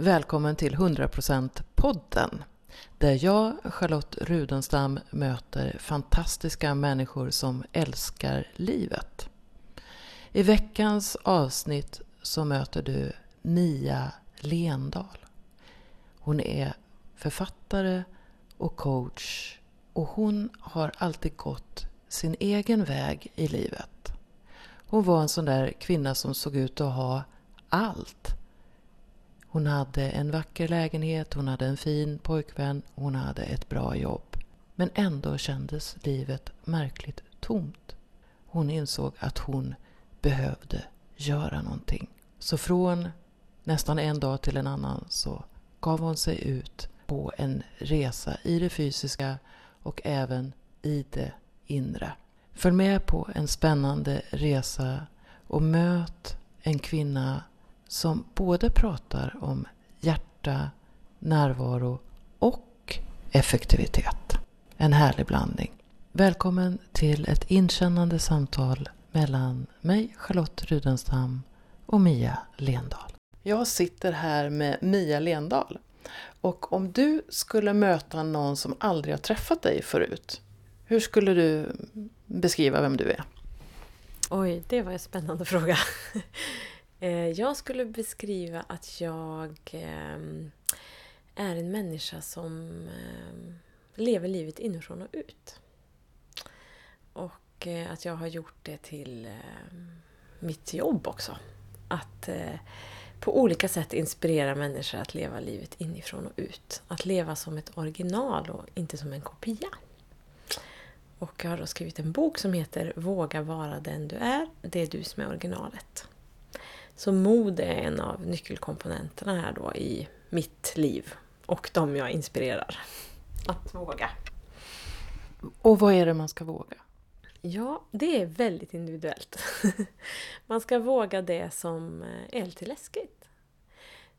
Välkommen till 100% podden där jag, Charlotte Rudenstam, möter fantastiska människor som älskar livet. I veckans avsnitt så möter du Mia Lendahl. Hon är författare och coach och hon har alltid gått sin egen väg i livet. Hon var en sån där kvinna som såg ut att ha allt. Hon hade en vacker lägenhet, hon hade en fin pojkvän, hon hade ett bra jobb. Men ändå kändes livet märkligt tomt. Hon insåg att hon behövde göra någonting. Så från nästan en dag till en annan så gav hon sig ut på en resa i det fysiska och även i det inre. Följ med på en spännande resa och möt en kvinna som både pratar om hjärta, närvaro och effektivitet. En härlig blandning. Välkommen till ett inkännande samtal mellan mig, Charlotte Rudenstam och Mia Lendahl. Jag sitter här med Mia Lendahl. Och om du skulle möta någon som aldrig har träffat dig förut, hur skulle du beskriva vem du är? Oj, det var en spännande fråga. Eh, jag skulle beskriva att jag ehm, är en människa som ehm, lever livet inifrån och ut. Och eh, att jag har gjort det till ehm, mitt jobb också. Att eh, på olika sätt inspirera människor att leva livet inifrån och ut. Att leva som ett original och inte som en kopia. Och jag har då skrivit en bok som heter Våga vara den du är. Det är du som är originalet. Så mod är en av nyckelkomponenterna här då i mitt liv och de jag inspirerar. Att våga. Och vad är det man ska våga? Ja, det är väldigt individuellt. Man ska våga det som är lite läskigt.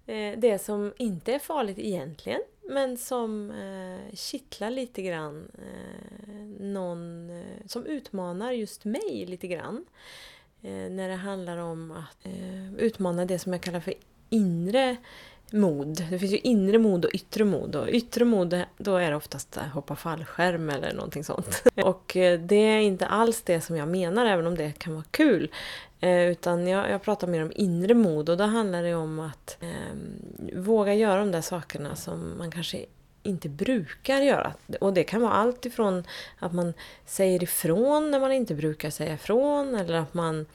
Eh, det som inte är farligt egentligen, men som eh, kittlar lite grann. Eh, någon som utmanar just mig lite grann. När det handlar om att utmana det som jag kallar för inre mod. Det finns ju inre mod och yttre mod. Och yttre mod, då är det oftast att hoppa fallskärm eller någonting sånt. Och eh, det är inte alls det som jag menar, även om det kan vara kul. Eh, utan jag, jag pratar mer om inre mod och då handlar det om att eh, våga göra de där sakerna som man kanske inte brukar göra. Och det kan vara allt ifrån att man säger ifrån när man inte brukar säga ifrån eller att man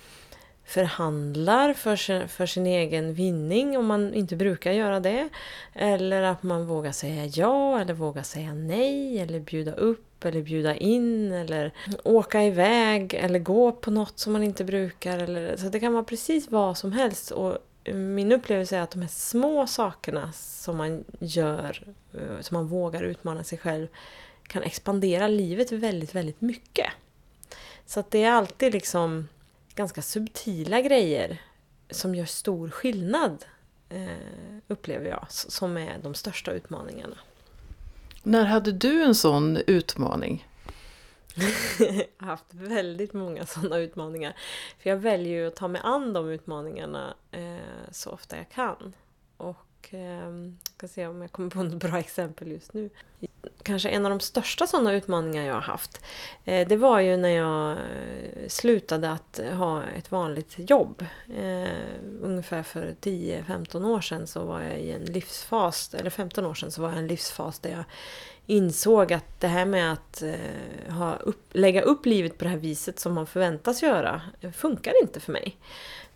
förhandlar för sin, för sin egen vinning om man inte brukar göra det. Eller att man vågar säga ja eller vågar säga nej eller bjuda upp eller bjuda in eller åka iväg eller gå på något som man inte brukar. Eller, så det kan vara precis vad som helst. Och min upplevelse är att de här små sakerna som man gör, eh, som man vågar utmana sig själv, kan expandera livet väldigt, väldigt mycket. Så att det är alltid liksom ganska subtila grejer som gör stor skillnad, eh, upplever jag, som är de största utmaningarna. När hade du en sån utmaning? Jag har haft väldigt många sådana utmaningar. För jag väljer ju att ta mig an de utmaningarna eh, så ofta jag kan. Och eh, ska se om jag kommer på något bra exempel just nu kanske en av de största sådana utmaningar jag har haft. Eh, det var ju när jag eh, slutade att ha ett vanligt jobb. Eh, ungefär för 10-15 år sedan så var jag i en livsfas, eller 15 år sedan så var jag i en livsfas där jag insåg att det här med att eh, ha upp, lägga upp livet på det här viset som man förväntas göra eh, funkar inte för mig.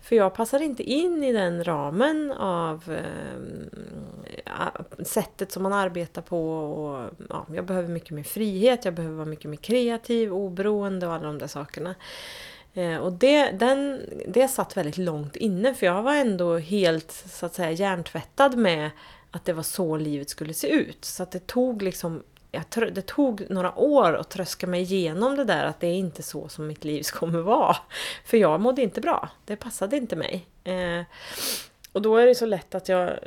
För jag passar inte in i den ramen av eh, sättet som man arbetar på. Och, ja, jag behöver mycket mer frihet, jag behöver vara mycket mer kreativ, oberoende och alla de där sakerna. Eh, och det, den, det satt väldigt långt inne för jag var ändå helt så att säga hjärntvättad med att det var så livet skulle se ut. Så att det tog liksom jag, det tog några år att tröska mig igenom det där att det är inte så som mitt liv kommer vara. För jag mådde inte bra. Det passade inte mig. Eh, och då är det så lätt att jag,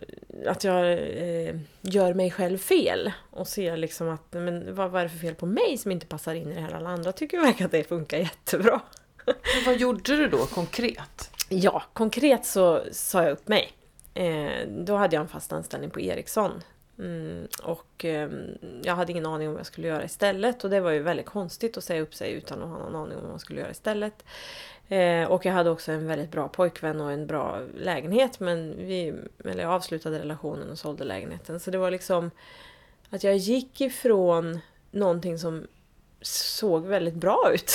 att jag eh, gör mig själv fel och ser liksom att men vad, vad är det för fel på mig som inte passar in i det här? Alla andra tycker verkar att det funkar jättebra. Men vad gjorde du då konkret? Ja, konkret så sa jag upp mig. Eh, då hade jag en fast anställning på Ericsson. Mm, och eh, jag hade ingen aning om vad jag skulle göra istället och det var ju väldigt konstigt att säga upp sig utan att ha någon aning om vad man skulle göra istället. Eh, och jag hade också en väldigt bra pojkvän och en bra lägenhet men vi eller jag avslutade relationen och sålde lägenheten. Så det var liksom att jag gick ifrån någonting som såg väldigt bra ut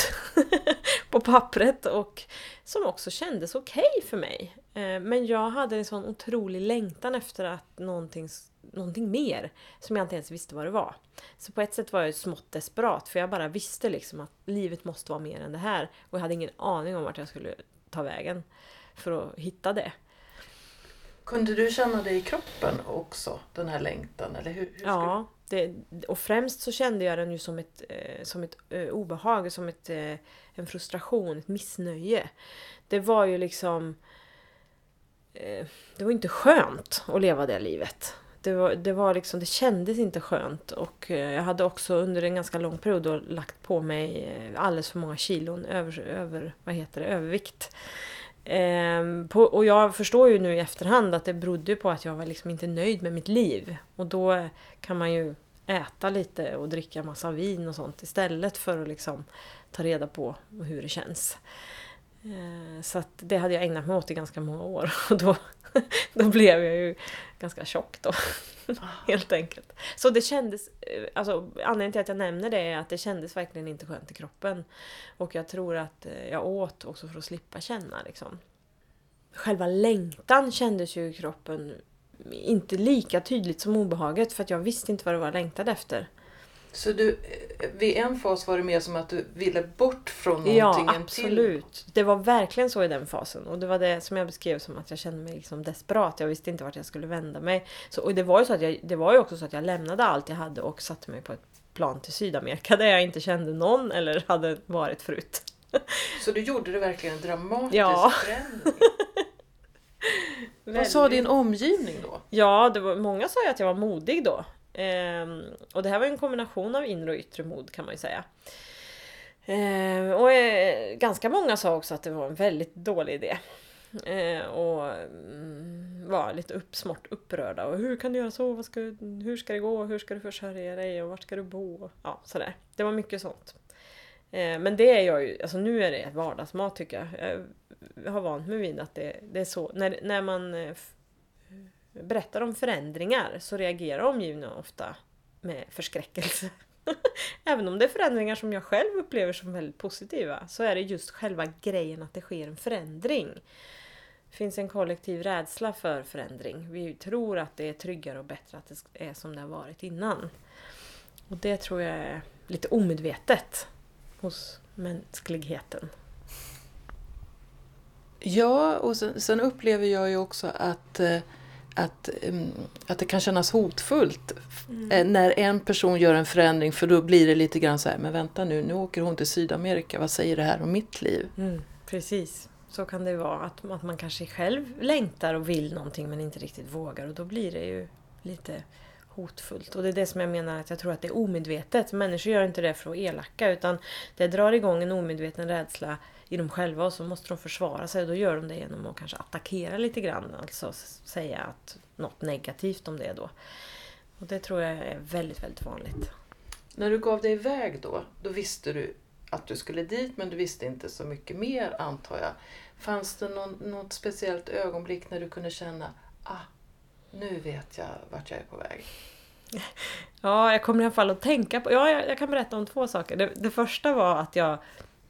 på pappret och som också kändes okej okay för mig. Eh, men jag hade en sån otrolig längtan efter att någonting, någonting mer som jag inte ens visste vad det var. Så på ett sätt var jag smått desperat för jag bara visste liksom att livet måste vara mer än det här och jag hade ingen aning om vart jag skulle ta vägen för att hitta det. Kunde du känna det i kroppen också, den här längtan? Eller hur, hur ja, det, och främst så kände jag den ju som ett, eh, som ett eh, obehag, som ett, en frustration, ett missnöje. Det var ju liksom... Det var inte skönt att leva det livet. Det, var, det, var liksom, det kändes inte skönt och eh, jag hade också under en ganska lång period då lagt på mig eh, alldeles för många kilon över, över vad heter det, övervikt. Ehm, på, och jag förstår ju nu i efterhand att det berodde på att jag var liksom inte nöjd med mitt liv. Och då kan man ju äta lite och dricka massa vin och sånt istället för att liksom ta reda på hur det känns. Eh, så att det hade jag ägnat mig åt i ganska många år och då, då blev jag ju ganska tjock då. Helt enkelt. Så det kändes, eh, alltså anledningen till att jag nämner det är att det kändes verkligen inte skönt i kroppen. Och jag tror att eh, jag åt också för att slippa känna liksom. Själva längtan kändes ju i kroppen inte lika tydligt som obehaget för att jag visste inte vad det var jag längtade efter. Så du, vid en fas var det mer som att du ville bort från någonting Ja, absolut. Till. Det var verkligen så i den fasen. Och det var det som jag beskrev som att jag kände mig liksom desperat. Jag visste inte vart jag skulle vända mig. Så, och det var, ju så att jag, det var ju också så att jag lämnade allt jag hade och satte mig på ett plan till Sydamerika där jag inte kände någon eller hade varit förut. Så du gjorde det verkligen en dramatisk ja. förändring? Vad sa din omgivning då? Ja, det var, många sa ju att jag var modig då. Ehm, och det här var en kombination av inre och yttre mod kan man ju säga. Ehm, och eh, ganska många sa också att det var en väldigt dålig idé. Ehm, och mm, var lite upp, smått upprörda. Och hur kan du göra så? Vad ska, hur ska det gå? Hur ska du försörja dig? Och vart ska du bo? Ja, sådär. Det var mycket sånt. Ehm, men det är jag ju, alltså nu är det vardagsmat tycker jag. Jag har vant mig vid att det, det är så. När, när man eh, berättar om förändringar så reagerar omgivningen ofta med förskräckelse. Även om det är förändringar som jag själv upplever som väldigt positiva så är det just själva grejen att det sker en förändring. Det finns en kollektiv rädsla för förändring. Vi tror att det är tryggare och bättre att det är som det har varit innan. Och det tror jag är lite omedvetet hos mänskligheten. Ja, och sen, sen upplever jag ju också att eh, att, mm, att det kan kännas hotfullt mm. Eh, när en person gör en förändring för då blir det lite grann så här, men vänta nu, nu åker hon till Sydamerika, vad säger det här om mitt liv? Mm, precis, så kan det vara. Att, att man kanske själv längtar och vill någonting men inte riktigt vågar och då blir det ju lite hotfullt. Och det är det som jag menar att jag tror att det är omedvetet. Människor gör inte det för att vara elaka utan det drar igång en omedveten rädsla i dem själva och så måste de försvara sig. Då gör de det genom att kanske attackera lite grann. Alltså säga att något negativt om det då. Och det tror jag är väldigt, väldigt vanligt. När du gav dig iväg då, då visste du att du skulle dit men du visste inte så mycket mer antar jag. Fanns det någon, något speciellt ögonblick när du kunde känna ah, nu vet jag vart jag är på väg? Ja, jag kommer i alla fall att tänka på... Ja, jag, jag kan berätta om två saker. Det, det första var att jag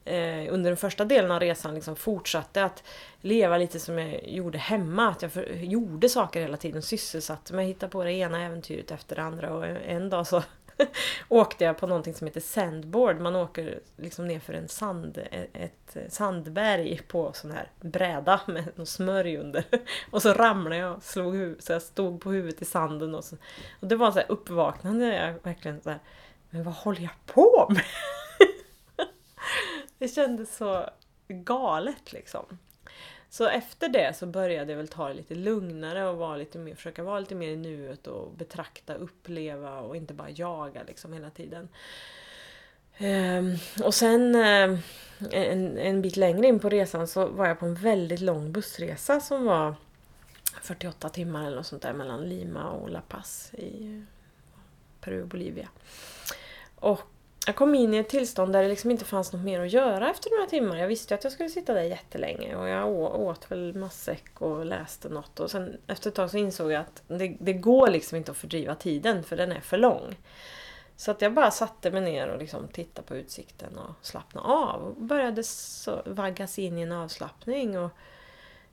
eh, under den första delen av resan liksom fortsatte att leva lite som jag gjorde hemma. Att jag för, gjorde saker hela tiden, sysselsatte mig, hittade på det ena äventyret efter det andra. Och en dag så åkte jag på någonting som heter sandboard. Man åker liksom ner för en sand, ett sandberg på sån här bräda med någon smörj under. Och så ramlade jag och slog huvudet, så jag stod på huvudet i sanden. Och, så, och det var så här uppvaknande. Jag verkligen så här, men vad håller jag på med? Det kändes så galet liksom. Så efter det så började jag väl ta det lite lugnare och vara lite mer, försöka vara lite mer i nuet och betrakta, uppleva och inte bara jaga liksom hela tiden. Ehm, och sen eh, en, en bit längre in på resan så var jag på en väldigt lång bussresa som var 48 timmar eller något sånt där mellan Lima och La Paz i Peru och Bolivia. Och jag kom in i ett tillstånd där det liksom inte fanns något mer att göra efter några timmar. Jag visste ju att jag skulle sitta där jättelänge och jag åt väl matsäck och läste något. Och sen efter ett tag så insåg jag att det, det går liksom inte att fördriva tiden för den är för lång. Så att jag bara satte mig ner och liksom tittade på utsikten och slappnade av. Och började så vaggas in i en avslappning. Och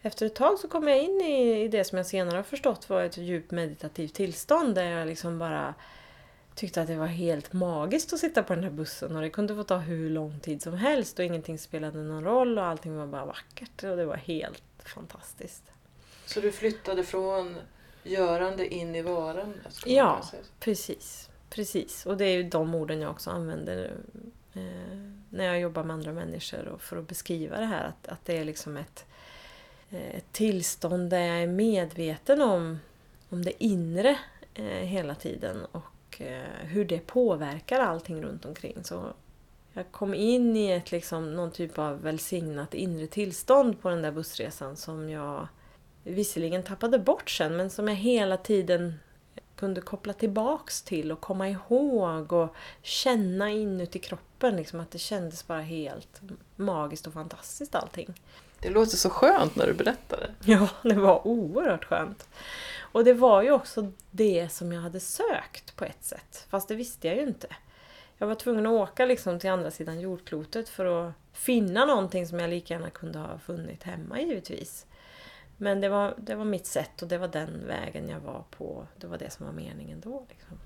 efter ett tag så kom jag in i det som jag senare har förstått var ett djupt meditativt tillstånd där jag liksom bara tyckte att det var helt magiskt att sitta på den här bussen och det kunde få ta hur lång tid som helst och ingenting spelade någon roll och allting var bara vackert och det var helt fantastiskt. Så du flyttade från görande in i varande? Ja, precis. Precis, och det är ju de orden jag också använder eh, när jag jobbar med andra människor och för att beskriva det här att, att det är liksom ett, eh, ett tillstånd där jag är medveten om, om det inre eh, hela tiden och Eh, hur det påverkar allting runt omkring. Så jag kom in i ett liksom, någon typ av välsignat inre tillstånd på den där bussresan som jag visserligen tappade bort sen men som jag hela tiden kunde koppla tillbaks till och komma ihåg och känna inuti kroppen. Liksom att det kändes bara helt magiskt och fantastiskt allting. Det låter så skönt när du berättar det. Ja, det var oerhört skönt. Och det var ju också det som jag hade sökt på ett sätt. Fast det visste jag ju inte. Jag var tvungen att åka liksom till andra sidan jordklotet för att finna någonting som jag lika gärna kunde ha funnit hemma givetvis. Men det var, det var mitt sätt och det var den vägen jag var på. Det var det som var meningen då. Liksom.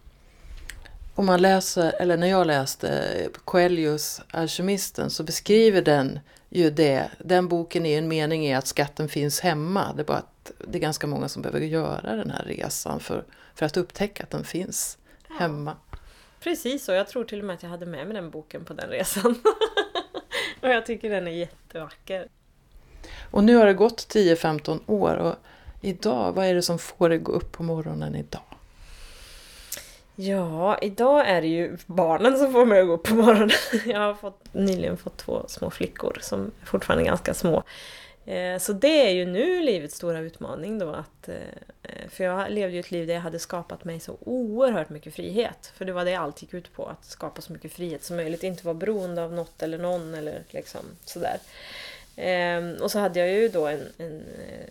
Om man läser, eller när jag läste Coelhos Alkemisten så beskriver den ju det. Den boken är en mening i att skatten finns hemma. Det är bara att det är ganska många som behöver göra den här resan för, för att upptäcka att den finns ja. hemma. Precis så, jag tror till och med att jag hade med mig den boken på den resan. och jag tycker den är jättevacker. Och nu har det gått 10-15 år och idag, vad är det som får dig gå upp på morgonen idag? Ja, idag är det ju barnen som får mig att gå upp på morgonen. Jag har fått, nyligen fått två små flickor som fortfarande är ganska små. Eh, så det är ju nu livets stora utmaning då att... Eh, eh, för jag levde ju ett liv där jag hade skapat mig så oerhört mycket frihet. För det var det allt gick ut på, att skapa så mycket frihet som möjligt. Inte vara beroende av något eller någon eller liksom sådär. Ehm, och så hade jag ju då en, en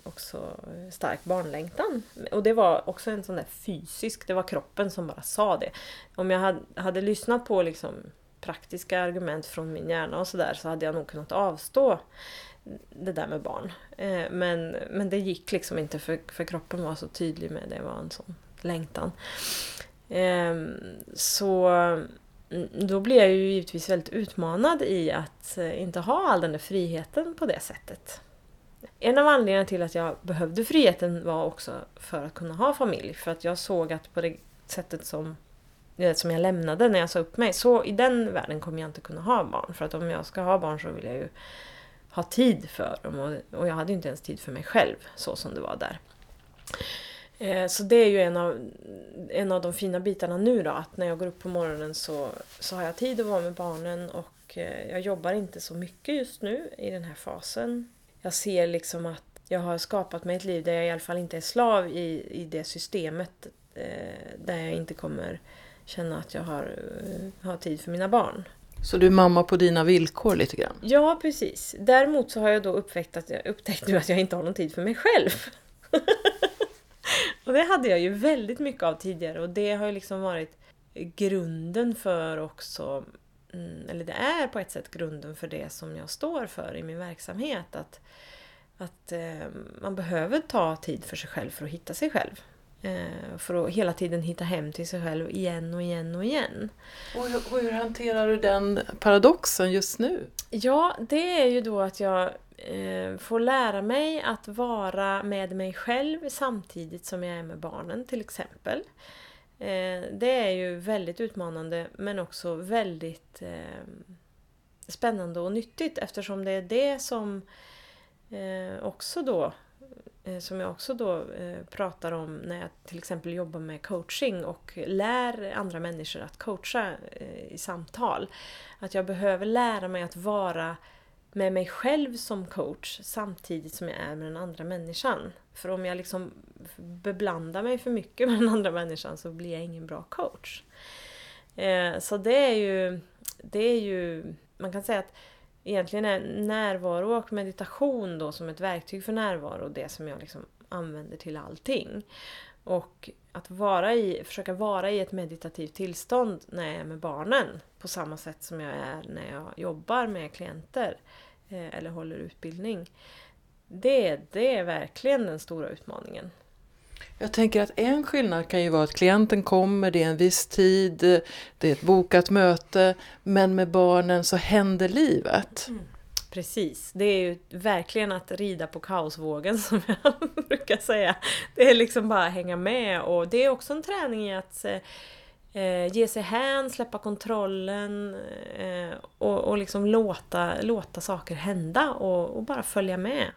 också stark barnlängtan. Och det var också en sån där fysisk, det var kroppen som bara sa det. Om jag hade, hade lyssnat på liksom praktiska argument från min hjärna och sådär så hade jag nog kunnat avstå det där med barn. Eh, men, men det gick liksom inte för, för kroppen var så tydlig med det det var en sån längtan. Ehm, så mm, då blev jag ju givetvis väldigt utmanad i att eh, inte ha all den där friheten på det sättet. En av anledningarna till att jag behövde friheten var också för att kunna ha familj. För att jag såg att på det sättet som, som jag lämnade när jag sa upp mig, så i den världen kommer jag inte kunna ha barn. För att om jag ska ha barn så vill jag ju ha tid för dem. Och, och jag hade inte ens tid för mig själv så som det var där. Eh, så det är ju en av, en av de fina bitarna nu då, att när jag går upp på morgonen så, så har jag tid att vara med barnen och eh, jag jobbar inte så mycket just nu i den här fasen. Jag ser liksom att jag har skapat mig ett liv där jag i alla fall inte är slav i, i det systemet eh, där jag inte kommer känna att jag har, eh, har tid för mina barn. Så du är mamma på dina villkor lite grann? Ja, precis. Däremot så har jag då upptäckt att jag, upptäckt nu att jag inte har någon tid för mig själv. och det hade jag ju väldigt mycket av tidigare och det har ju liksom varit grunden för också mm, eller det är på ett sätt grunden för det som jag står för i min verksamhet. Att, att eh, man behöver ta tid för sig själv för att hitta sig själv. Eh, för att hela tiden hitta hem till sig själv igen och igen och igen. Och hur, hur hanterar du den paradoxen just nu? Ja, det är ju då att jag eh, får lära mig att vara med mig själv samtidigt som jag är med barnen till exempel. Eh, det är ju väldigt utmanande men också väldigt spännande och nyttigt eftersom det är det som också då Eh, Eh, som jag också då eh, pratar om när jag till exempel jobbar med coaching och lär andra människor att coacha eh, i samtal. Att jag behöver lära mig att vara med mig själv som coach samtidigt som jag är med den andra människan. För om jag liksom beblandar mig för mycket med den andra människan så blir jag ingen bra coach. Så det är ju, det är ju, man kan säga att egentligen är närvaro och meditation då som ett verktyg för närvaro det som jag liksom använder till allting. Och att vara i, försöka vara i ett meditativt tillstånd när jag är med barnen på samma sätt som jag är när jag jobbar med klienter eh, eller håller utbildning. Det, det är verkligen den stora utmaningen. Jag tänker att en skillnad kan ju vara att klienten kommer, det är en viss tid, det är ett bokat möte, men med barnen så händer livet. Mm. Precis, det är ju verkligen att rida på kaosvågen som jag brukar säga. Det är liksom bara att hänga med och det är också en träning i att eh, eh ge sig hän, släppa kontrollen eh, och, och liksom låta, låta saker hända och, och bara följa med.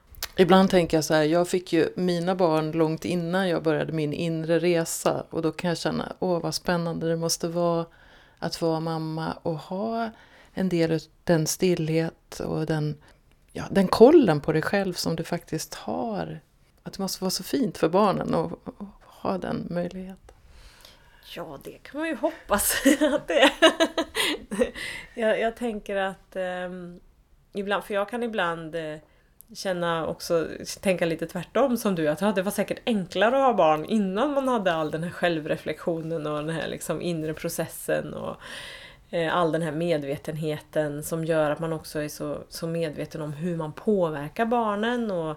Ibland tänker jag så här, jag fick ju mina barn långt innan jag började min inre resa och då kan jag känna, åh vad spännande det måste vara att vara mamma och ha en del av den stillhet och den, ja, den kollen på dig själv som du faktiskt har. Att det måste vara så fint för barnen att ha den möjligheten. Ja, det kan man ju hoppas att det är. jag, jag tänker att um, ibland, för jag kan ibland uh, känna också, tänka lite tvärtom som du, att det var säkert enklare att ha barn innan man hade all den här självreflektionen och den här liksom inre processen och eh, all den här medvetenheten som gör att man också är så, så medveten om hur man påverkar barnen och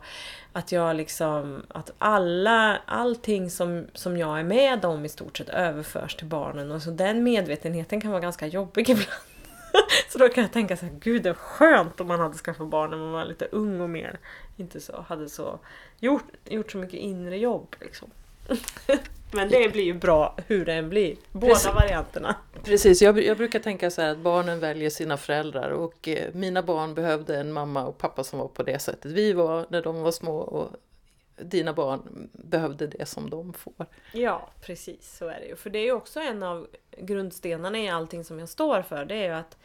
att jag liksom, att alla, allting som, som jag är med om i stort sett överförs till barnen och så den medvetenheten kan vara ganska jobbig ibland. så då kan jag tänka så här, gud det är skönt om man hade skaffat barn när man var lite ung och mer inte så, hade så gjort, gjort så mycket inre jobb liksom. Men det blir ju bra hur det än blir. Båda Precis. varianterna. Precis, jag, jag, brukar tänka så här att barnen väljer sina föräldrar och eh, mina barn behövde en mamma och pappa som var på det sättet vi var när de var små och dina barn behövde det som de får. Ja, precis så är det ju. För det är ju också en av grundstenarna i allting som jag står för. Det är ju att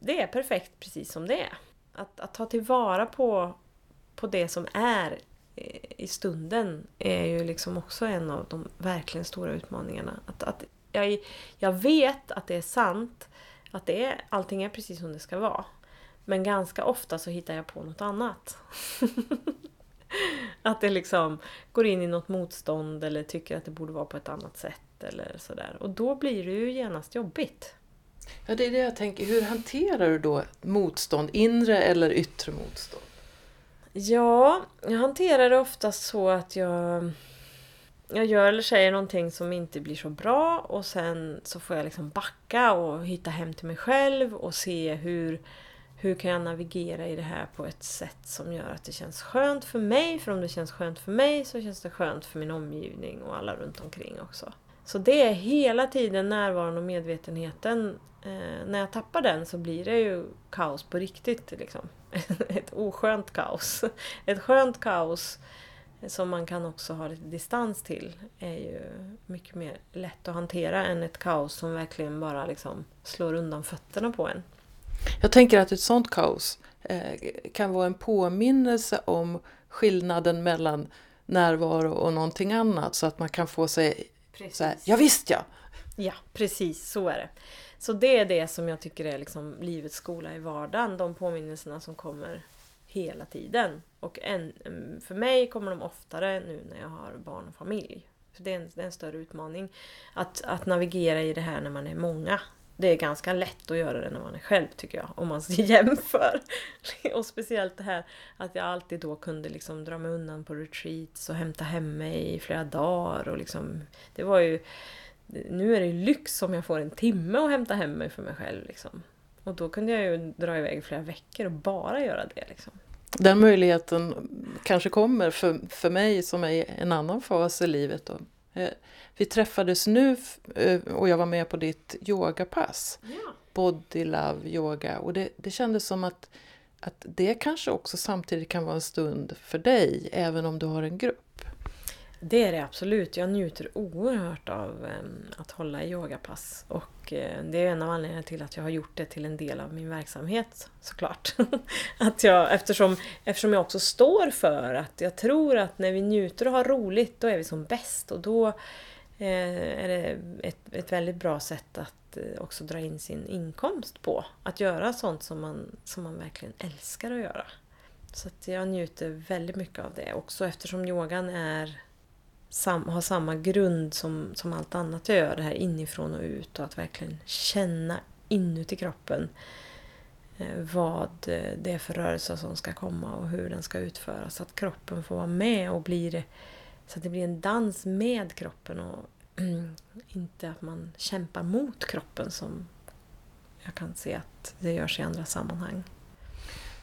det är perfekt precis som det är. Att, att ta tillvara på, på det som är i stunden är ju liksom också en av de verkligen stora utmaningarna. Att, att jag, jag vet att det är sant, att det är, allting är precis som det ska vara. Men ganska ofta så hittar jag på något annat. att det liksom går in i något motstånd eller tycker att det borde vara på ett annat sätt eller sådär. Och då blir det ju genast jobbigt. Ja, det är det jag tänker. Hur hanterar du då motstånd? Inre eller yttre motstånd? Ja, jag hanterar det oftast så att jag jag gör eller säger någonting som inte blir så bra och sen så får jag liksom backa och hitta hem till mig själv och se hur, hur kan jag navigera i det här på ett sätt som gör att det känns skönt för mig. För om det känns skönt för mig så känns det skönt för min omgivning och alla runt omkring också. Så det är hela tiden närvaron och medvetenheten. Eh, när jag tappar den så blir det ju kaos på riktigt. Liksom. ett oskönt kaos. Ett skönt kaos som man kan också ha lite distans till är ju mycket mer lätt att hantera än ett kaos som verkligen bara liksom slår undan fötterna på en. Jag tänker att ett sånt kaos eh, kan vara en påminnelse om skillnaden mellan närvaro och någonting annat så att man kan få sig precis. så här, ja visst ja! Ja, precis så är det. Så det är det som jag tycker är liksom livets skola i vardagen. De påminnelserna som kommer hela tiden. Och en, för mig kommer de oftare nu när jag har barn och familj. För det, är en, det är en större utmaning. Att, att navigera i det här när man är många. Det är ganska lätt att göra det när man är själv tycker jag, om man jämför. Och speciellt det här att jag alltid då kunde liksom dra mig undan på retreats och hämta hem mig i flera dagar. Och liksom, det var ju nu är det ju lyx om jag får en timme att hämta hem mig för mig själv. Liksom. Och då kunde jag ju dra iväg flera veckor och bara göra det. Liksom. Den möjligheten kanske kommer för, för mig som är i en annan fas i livet. Då. Eh, vi träffades nu eh, och jag var med på ditt yogapass. Ja. Body Love Yoga. Och det, det kändes som att, att det kanske också samtidigt kan vara en stund för dig, även om du har en grupp. Det är det absolut. Jag njuter oerhört av ehm, att hålla i yogapass. Och eh, det är en av anledningarna till att jag har gjort det till en del av min verksamhet såklart. att jag, eftersom, eftersom jag också står för att jag tror att när vi njuter och har roligt, då är vi som bäst. Och då eh, är det ett, ett väldigt bra sätt att eh, också dra in sin inkomst på. Att göra sånt som man, som man verkligen älskar att göra. Så att jag njuter väldigt mycket av det också eftersom yogan är sam, har samma grund som, som allt annat jag gör. Det här inifrån och ut och att verkligen känna inuti kroppen eh, vad eh, det är för rörelse som ska komma och hur den ska utföras. Så att kroppen får vara med och blir så att det blir en dans med kroppen och inte att man kämpar mot kroppen som jag kan se att det görs i andra sammanhang.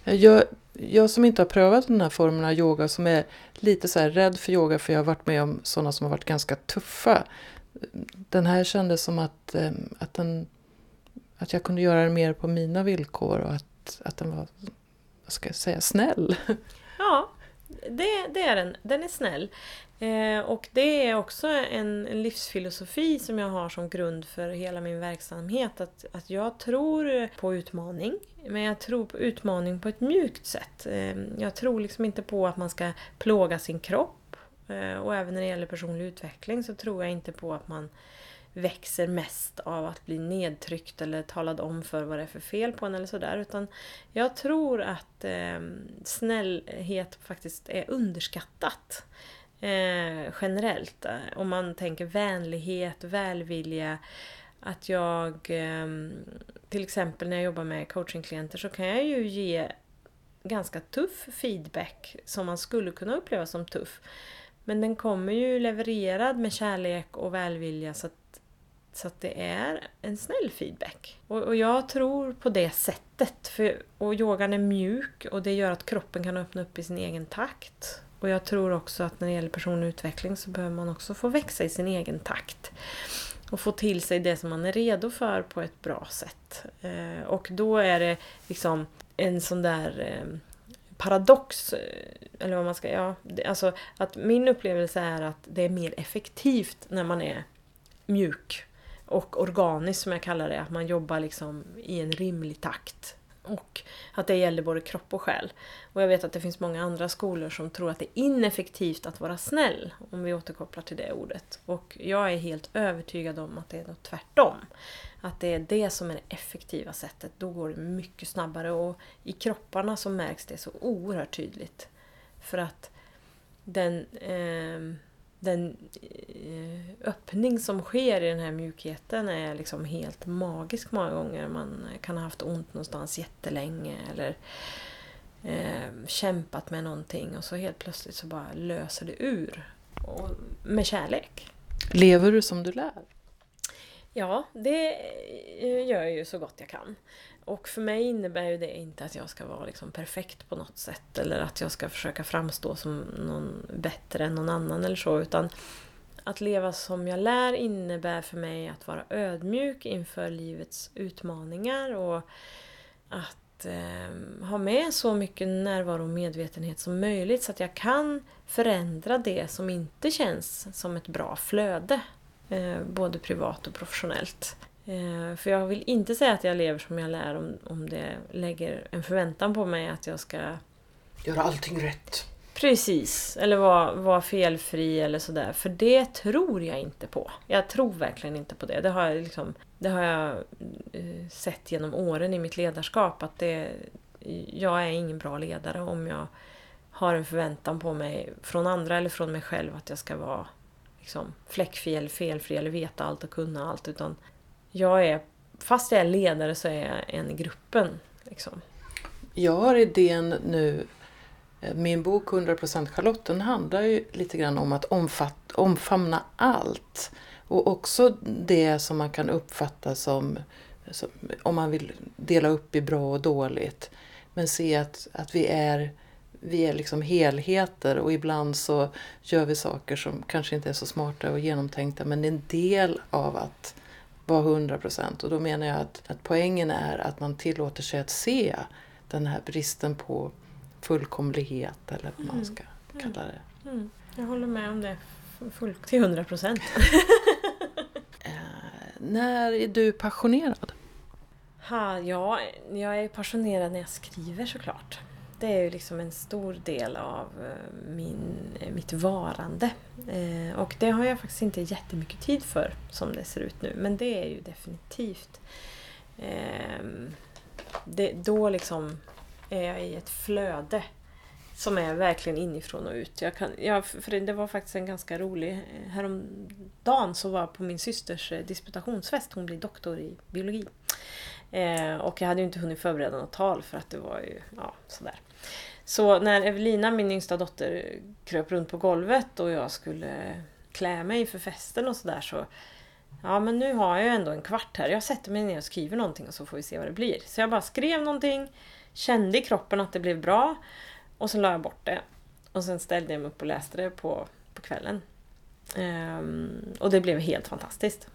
Jag, jag som inte har prövat den här formen av yoga, som är lite så rädd för yoga för jag har varit med om sådana som har varit ganska tuffa. Den här kändes som att, ehm, att, den, att jag kunde göra det mer på mina villkor och att, att den var, vad ska jag säga, snäll. Ja, det, det är den. Den är snäll. Eh, och det är också en, en, livsfilosofi som jag har som grund för hela min verksamhet. Att, att jag tror på utmaning, men jag tror på utmaning på ett mjukt sätt. Eh, jag tror liksom inte på att man ska plåga sin kropp. Eh, och även när det gäller personlig utveckling så tror jag inte på att man växer mest av att bli nedtryckt eller talad om för vad det är för fel på en eller sådär. Utan jag tror att eh, snällhet faktiskt är underskattat. Eh, generellt. Eh, om man tänker vänlighet, välvilja. Att jag eh, till exempel när jag jobbar med coachingklienter så kan jag ju ge ganska tuff feedback som man skulle kunna uppleva som tuff. Men den kommer ju levererad med kärlek och välvilja så att, så att det är en snäll feedback. Och, och jag tror på det sättet. För, och yogan är mjuk och det gör att kroppen kan öppna upp i sin egen takt. Och jag tror också att när det gäller personlig utveckling så behöver man också få växa i sin egen takt. Och få till sig det som man är redo för på ett bra sätt. Eh, och då är det liksom en sån där eh, paradox, eh, eller vad man ska... Ja, alltså att min upplevelse är att det är mer effektivt när man är mjuk och organisk som jag kallar det. Att man jobbar liksom i en rimlig takt och att det gäller både kropp och själ. Och jag vet att det finns många andra skolor som tror att det är ineffektivt att vara snäll, om vi återkopplar till det ordet. Och jag är helt övertygad om att det är något tvärtom. Att det är det som är det effektiva sättet. Då går det mycket snabbare och i kropparna så märks det så oerhört tydligt. För att den... Eh, den eh, öppning som sker i den här mjukheten är liksom helt magisk många gånger. Man kan ha haft ont någonstans jättelänge eller eh, kämpat med någonting och så helt plötsligt så bara löser det ur. Och, med kärlek. Lever du som du lär? Ja, det eh, gör jag ju så gott jag kan. Och för mig innebär ju det inte att jag ska vara liksom perfekt på något sätt eller att jag ska försöka framstå som någon bättre än någon annan eller så. Utan att leva som jag lär innebär för mig att vara ödmjuk inför livets utmaningar och att eh, ha med så mycket närvaro och medvetenhet som möjligt så att jag kan förändra det som inte känns som ett bra flöde. Eh, både privat och professionellt. Eh, för jag vill inte säga att jag lever som jag lär om, om det lägger en förväntan på mig att jag ska... Göra allting rätt. Precis, eller vara, vara felfri eller sådär. För det tror jag inte på. Jag tror verkligen inte på det. Det har jag, liksom, det har jag eh, sett genom åren i mitt ledarskap. att det, Jag är ingen bra ledare om jag har en förväntan på mig från andra eller från mig själv att jag ska vara liksom, fläckfri eller felfri eller veta allt och kunna allt. Utan jag är, fast jag är ledare så är jag en i gruppen. Liksom. Jag har idén nu, eh, min bok 100% Charlotte, den handlar ju lite grann om att omfatt, omfamna allt. Och också det som man kan uppfatta som, som, om man vill dela upp i bra och dåligt. Men se att, att vi är vi är liksom helheter och ibland så gör vi saker som kanske inte är så smarta och genomtänkta men det är en del av att vara 100 procent. Och då menar jag att, att poängen är att man tillåter sig att se den här bristen på fullkomlighet eller vad man mm. ska kalla det. Mm. Mm. Jag håller med om det full, till 100 procent. Eh, när är du passionerad? Ha, ja, jag är passionerad när jag skriver såklart. Det är ju liksom en stor del av eh, min, eh, mitt varande. Eh, och det har jag faktiskt inte jättemycket tid för som det ser ut nu. Men det är ju definitivt... Eh, det, då liksom är jag i ett flöde som är verkligen inifrån och ut. Jag kan, jag, för det var faktiskt en ganska rolig... Eh, häromdagen så var jag på min systers disputationsfest. Hon blir doktor i biologi. Eh, och jag hade ju inte hunnit förbereda något tal för att det var ju ja, sådär. Så när Evelina, min yngsta dotter, kröp runt på golvet och jag skulle klä mig för festen och sådär så Ja men nu har jag ju ändå en kvart här. Jag sätter mig ner och skriver någonting och så får vi se vad det blir. Så jag bara skrev någonting, kände i kroppen att det blev bra och så la jag bort det. Och sen ställde jag mig upp och läste det på, på kvällen. Um, och det blev helt fantastiskt.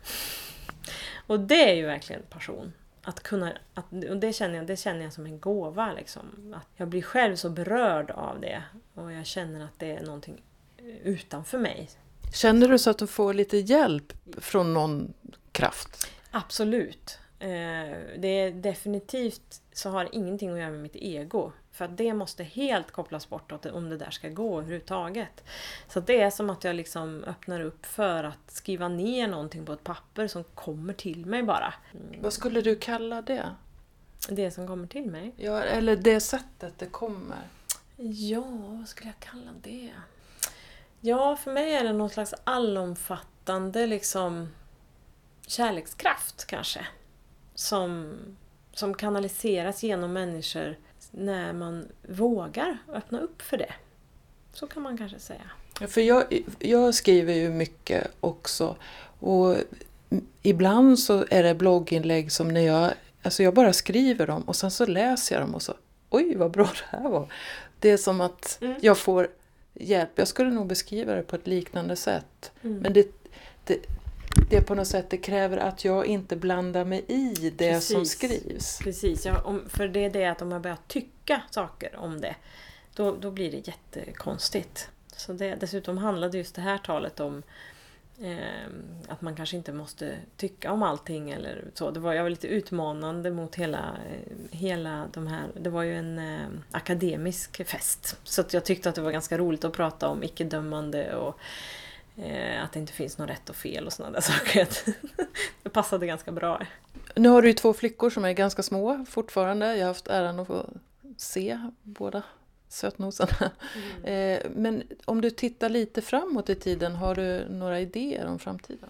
Och det är ju verkligen passion. Att kunna, att, och det känner, jag, det känner jag som en gåva. Liksom. Att jag blir själv så berörd av det. Och jag känner att det är någonting utanför mig. Känner du så att du får lite hjälp från någon kraft? Absolut. Eh, det är definitivt så har det ingenting att göra med mitt ego. För det måste helt kopplas bort om det där ska gå överhuvudtaget. Så det är som att jag liksom öppnar upp för att skriva ner någonting på ett papper som kommer till mig bara. Mm. Vad skulle du kalla det? Det som kommer till mig. Ja, eller det sättet det kommer? Ja, vad skulle jag kalla det? Ja, för mig är det någon slags allomfattande liksom kärlekskraft kanske. Som, som kanaliseras genom människor när man vågar öppna upp för det. Så kan man kanske säga. För jag, jag skriver ju mycket också. Och ibland så är det blogginlägg som när jag, alltså jag bara skriver dem och sen så läser jag dem och så, oj vad bra det här var. Det är som att Mm. jag får hjälp. Jag skulle nog beskriva det på ett liknande sätt. Mm. Men det, det, det på något sätt, det kräver att jag inte blandar mig i det som Precis. skrivs. Precis, ja, om, för det är det att om jag börjar tycka saker om det, då, då blir det jättekonstigt. Så det, dessutom handlade just det här talet om eh, att man kanske inte måste tycka om allting eller så. Det var, jag var lite utmanande mot hela, eh, hela de här... Det var ju en eh, akademisk fest. Så jag tyckte att det var ganska roligt att prata om icke-dömande och att det inte finns något rätt och fel och sådana där saker. det passade ganska bra. Nu har du ju två flickor som är ganska små fortfarande. Jag har haft äran att få se båda sötnosarna. Eh, Men om du tittar lite framåt i tiden, har du några idéer om framtiden?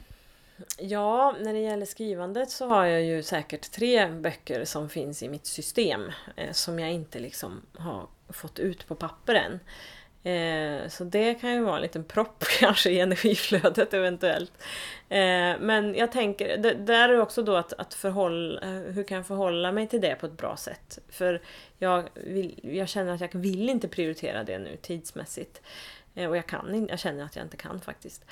Ja, när det gäller skrivandet så har jag ju säkert tre böcker som finns i mitt system eh, som jag inte liksom har fått ut på papper än. Eh, så det kan ju vara en liten propp kanske i energiflödet eventuellt. Eh, men jag tänker, det, där är också då att, att förhålla, eh, hur kan jag förhålla mig till det på ett bra sätt? För jag, vill, jag känner att jag vill inte prioritera det nu tidsmässigt. Eh, och jag kan jag känner att jag inte kan faktiskt.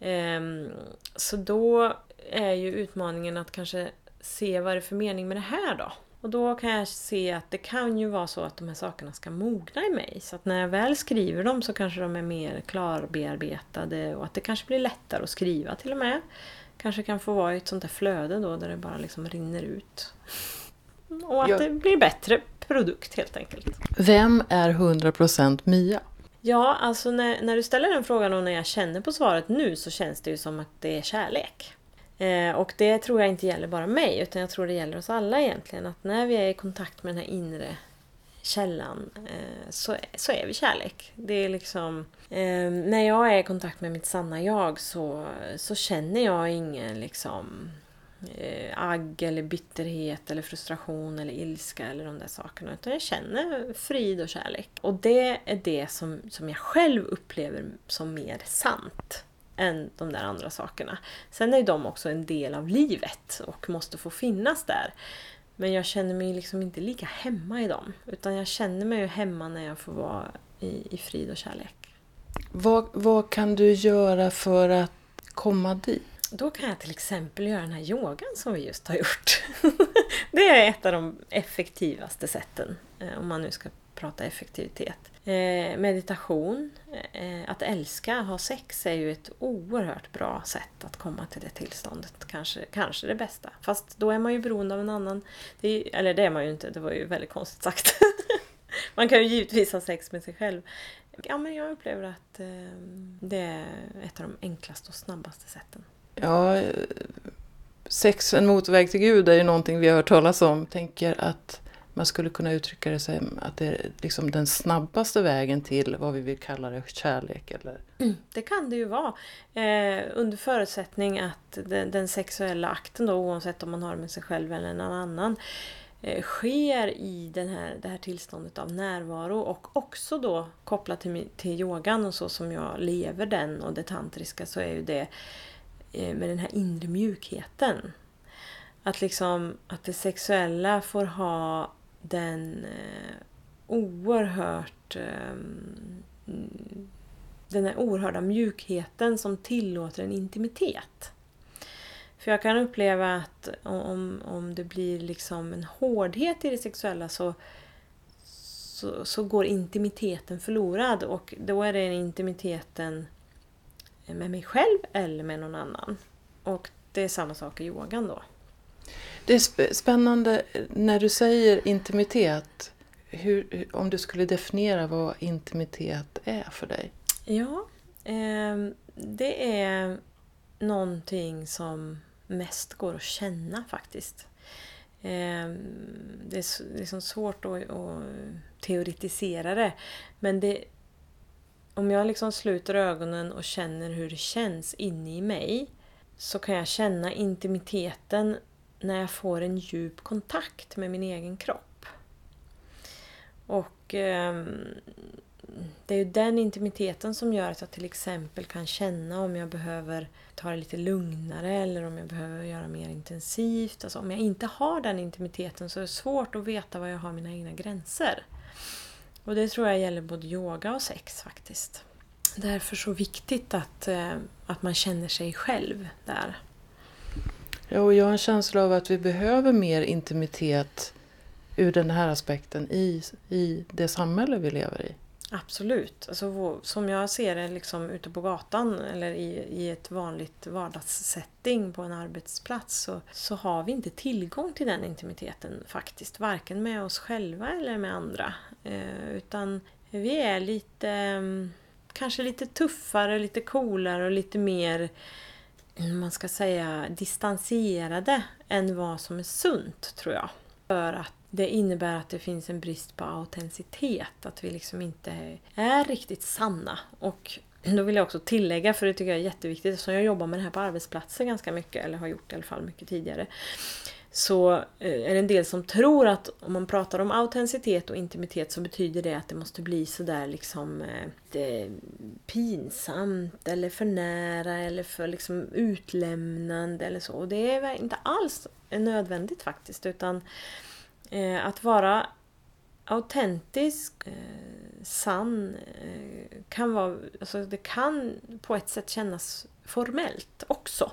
Ehm, så då är ju utmaningen att kanske se vad det är för mening med det här då. Och då kan jag se att det kan ju vara så att de här sakerna ska mogna i mig. Så att när jag väl skriver dem så kanske de är mer klarbearbetade och att det kanske blir lättare att skriva till och med. Kanske kan få vara i ett sånt där flöde då där det bara liksom rinner ut. Och att Ja. det blir bättre produkt helt enkelt. Vem är 100% Mia? Ja, alltså när, när du ställer den frågan och när jag känner på svaret nu så känns det ju som att det är kärlek. Eh, och det tror jag inte gäller bara mig utan jag tror det gäller oss alla egentligen. Att när vi är i kontakt med den här inre källan eh, så, så är vi kärlek. Det är liksom... Eh, när jag är i kontakt med mitt sanna jag så, så känner jag ingen liksom eh, agg eller bitterhet eller frustration eller ilska eller de där sakerna. Utan jag känner frid och kärlek. Och det är det som, som jag själv upplever som mer sant än de där andra sakerna. Sen är ju de också en del av livet och måste få finnas där. Men jag känner mig liksom inte lika hemma i dem. Utan jag känner mig hemma när jag får vara i, i frid och kärlek. Vad, vad kan du göra för att komma dit? Då kan jag till exempel göra den här yogan som vi just har gjort. det är ett av de effektivaste sätten, eh, om man nu ska prata effektivitet. Eh, meditation, eh, att älska, ha sex är ju ett oerhört bra sätt att komma till det tillståndet. Kanske, kanske det bästa. Fast då är man ju beroende av en annan. Det är, eller det är man ju inte, det var ju väldigt konstigt sagt. man kan ju givetvis ha sex med sig själv. Ja, men jag upplever att eh, det är ett av de enklaste och snabbaste sätten. Ja, sex, en motväg till Gud är ju någonting vi har hört talas om. Tänker att man skulle kunna uttrycka det som att det är liksom den snabbaste vägen till vad vi vill kalla det, kärlek eller? Mm, det kan det ju vara. Eh, under förutsättning att den, den, sexuella akten då, oavsett om man har med sig själv eller någon annan, eh, sker i den här, det här tillståndet av närvaro och också då kopplat till, till yogan och så som jag lever den och det tantriska så är ju det eh, med den här inre mjukheten. Att liksom att det sexuella får ha den eh, oerhört eh, den här oerhörda mjukheten som tillåter en intimitet. För jag kan uppleva att om, om det blir liksom en hårdhet i det sexuella så, så, så går intimiteten förlorad och då är det intimiteten med mig själv eller med någon annan. Och det är samma sak i yogan då. Det är spännande när du säger intimitet. Hur, om du skulle definiera vad intimitet är för dig? Ja, eh, det är någonting som mest går att känna faktiskt. Eh, det är liksom svårt att, att teoretisera det. Men det, om jag liksom sluter ögonen och känner hur det känns inne i mig så kan jag känna intimiteten när jag får en djup kontakt med min egen kropp. Och eh, det är ju den intimiteten som gör att jag till exempel kan känna om jag behöver ta det lite lugnare eller om jag behöver göra mer intensivt. Alltså om jag inte har den intimiteten så är det svårt att veta var jag har mina egna gränser. Och det tror jag gäller både yoga och sex faktiskt. Därför så viktigt att, eh, att man känner sig själv där. Ja, och jag har en känsla av att vi behöver mer intimitet ur den här aspekten i, i det samhälle vi lever i. Absolut. Alltså, som jag ser det liksom ute på gatan eller i, i ett vanligt vardagssetting på en arbetsplats så, så har vi inte tillgång till den intimiteten faktiskt. Varken med oss själva eller med andra. Eh, utan vi är lite, mm, kanske lite tuffare, lite coolare och lite mer man ska säga distanserade än vad som är sunt, tror jag. För att det innebär att det finns en brist på autenticitet, att vi liksom inte är riktigt sanna. Och då vill jag också tillägga, för det tycker jag är jätteviktigt, eftersom jag jobbar med det här på arbetsplatser ganska mycket, eller har gjort i alla fall mycket tidigare, så eh, är det en del som tror att om man pratar om autenticitet och intimitet så betyder det att det måste bli sådär liksom eh, pinsamt eller för nära eller för liksom utlämnande eller så. Och det är inte alls nödvändigt faktiskt utan eh, att vara autentisk, sann, kan vara, alltså det kan på ett sätt kännas formellt också.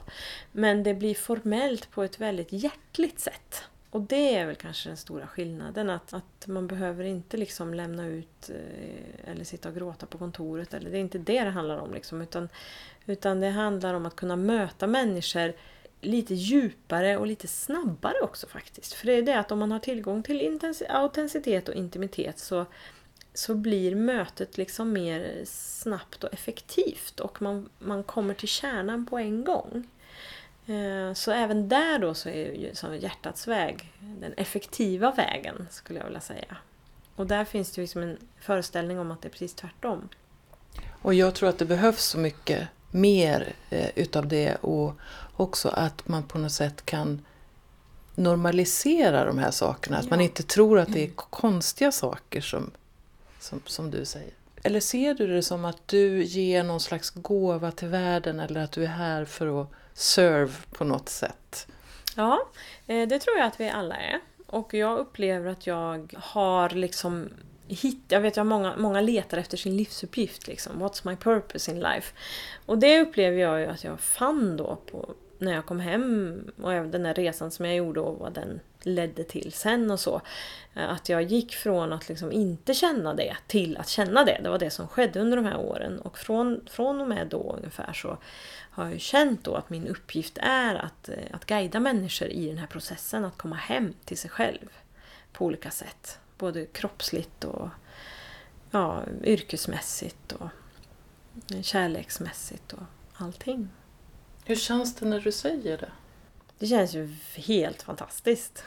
Men det blir formellt på ett väldigt hjärtligt sätt. Och det är väl kanske den stora skillnaden. Att, att man behöver inte liksom lämna ut eh, eller sitta och gråta på kontoret. Eller det är inte det det handlar om. Liksom, utan, utan det handlar om att kunna möta människor lite djupare och lite snabbare också faktiskt. För det är det att om man har tillgång till autenticitet och intimitet så så blir mötet liksom mer snabbt och effektivt och man, man kommer till kärnan på en gång. Eh, så även där då så är ju som hjärtats väg den effektiva vägen skulle jag vilja säga. Och där finns det liksom en föreställning om att det är precis tvärtom. Och jag tror att det behövs så mycket mer eh, utav det och också att man på något sätt kan normalisera de här sakerna. Att ja. man inte tror att det är mm. konstiga saker som som, som du säger. Eller ser du det som att du ger någon slags gåva till världen eller att du är här för att serve på något sätt? Ja, eh, det tror jag att vi alla är. Och jag upplever att jag har liksom hit, jag vet att många, många letar efter sin livsuppgift. Liksom. What's my purpose in life? Och det upplever jag ju att jag fann då på, när jag kom hem och den där resan som jag gjorde och vad den ledde till sen och så. Eh, att jag gick från att liksom inte känna det till att känna det. Det var det som skedde under de här åren. Och från, från och med då ungefär så har jag känt då att min uppgift är att, eh, att guida människor i den här processen att komma hem till sig själv på olika sätt. Både kroppsligt och ja, yrkesmässigt och eh, kärleksmässigt och allting. Hur känns det när du säger det? Det känns ju helt fantastiskt.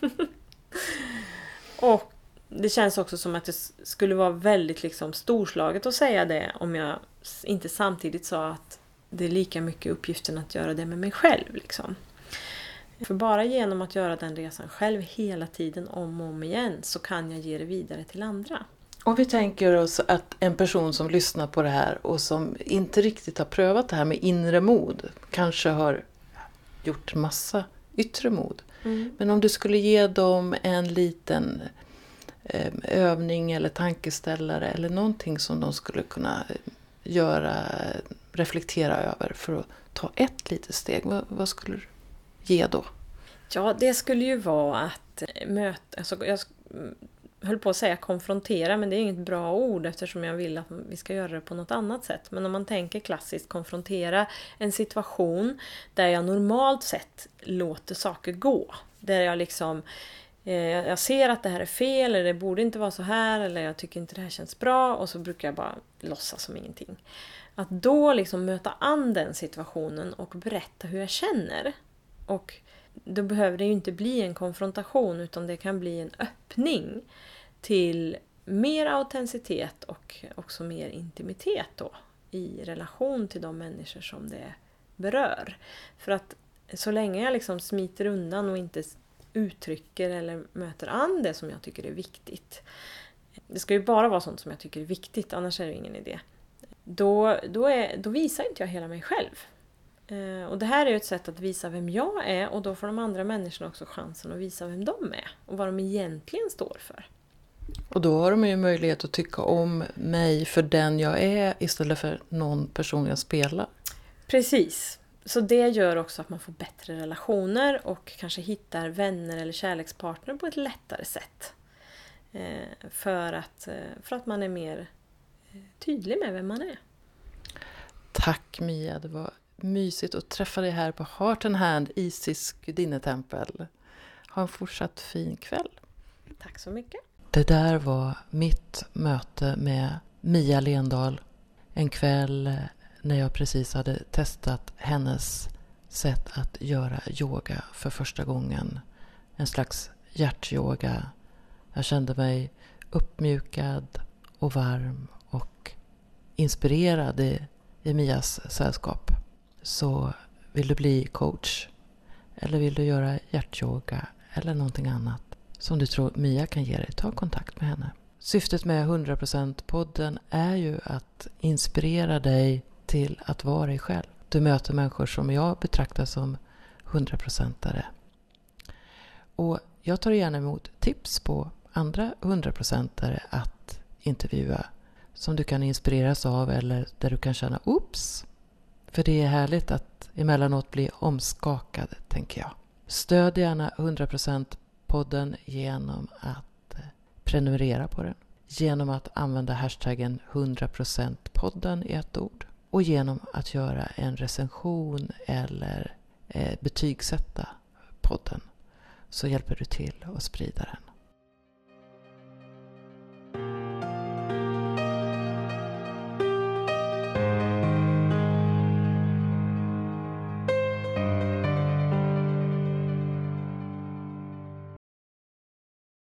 och det känns också som att det skulle vara väldigt liksom storslaget att säga det om jag inte samtidigt sa att det är lika mycket uppgiften att göra det med mig själv. Liksom. För bara genom att göra den resan själv hela tiden om och om igen så kan jag ge det vidare till andra. Om vi tänker oss att en person som lyssnar på det här och som inte riktigt har prövat det här med inre mod, kanske har gjort massa yttre mod. Mm. Men om du skulle ge dem en liten eh, övning eller tankeställare eller någonting som de skulle kunna eh, göra, reflektera över för att ta ett litet steg. Vad, vad skulle du ge då? Ja, det skulle ju vara att möta... Alltså, jag höll på att säga konfrontera, men det är inget bra ord eftersom jag vill att vi ska göra det på något annat sätt. Men om man tänker klassiskt konfrontera en situation där jag normalt sett låter saker gå. Där jag liksom eh, jag ser att det här är fel, eller det borde inte vara så här, eller jag tycker inte det här känns bra och så brukar jag bara låtsas som ingenting. Att då liksom möta an den situationen och berätta hur jag känner. Och då behöver det ju inte bli en konfrontation utan det kan bli en öppning till mer autenticitet och också mer intimitet då i relation till de människor som det berör. För att så länge jag liksom smiter undan och inte uttrycker eller möter an det som jag tycker är viktigt. Det ska ju bara vara sånt som jag tycker är viktigt, annars är det ingen idé. Då, då, är, då visar inte jag hela mig själv. Eh, och det här är ju ett sätt att visa vem jag är och då får de andra människorna också chansen att visa vem de är och vad de egentligen står för. Och då har de ju möjlighet att tycka om mig för den jag är istället för någon person jag spelar. Precis. Så det gör också att man får bättre relationer och kanske hittar vänner eller kärlekspartner på ett lättare sätt. Eh, för att, eh, för att man är mer tydlig med vem man är. Tack Mia, det var mysigt att träffa dig här på Heart and Hand, Isis gudinnetempel. Ha en fortsatt fin kväll. Tack så mycket. Det där var mitt möte med Mia Lendahl. En kväll när jag precis hade testat hennes sätt att göra yoga för första gången. En slags hjärtyoga. Jag kände mig uppmjukad och varm och inspirerad i, i Mias sällskap. Så vill du bli coach eller vill du göra hjärtyoga eller någonting annat som du tror Mia kan ge dig, ta kontakt med henne. Syftet med 100%-podden är ju att inspirera dig till att vara dig själv. Du möter människor som jag betraktar som 100%are. Och jag tar gärna emot tips på andra 100%are att intervjua som du kan inspireras av eller där du kan känna oops. För det är härligt att emellanåt bli omskakad, tänker jag. Stöd gärna 100% podden genom att eh, prenumerera på den. Genom att använda hashtaggen 100% podden i ett ord. Och genom att göra en recension eller eh, betygsätta podden så hjälper du till att sprida den.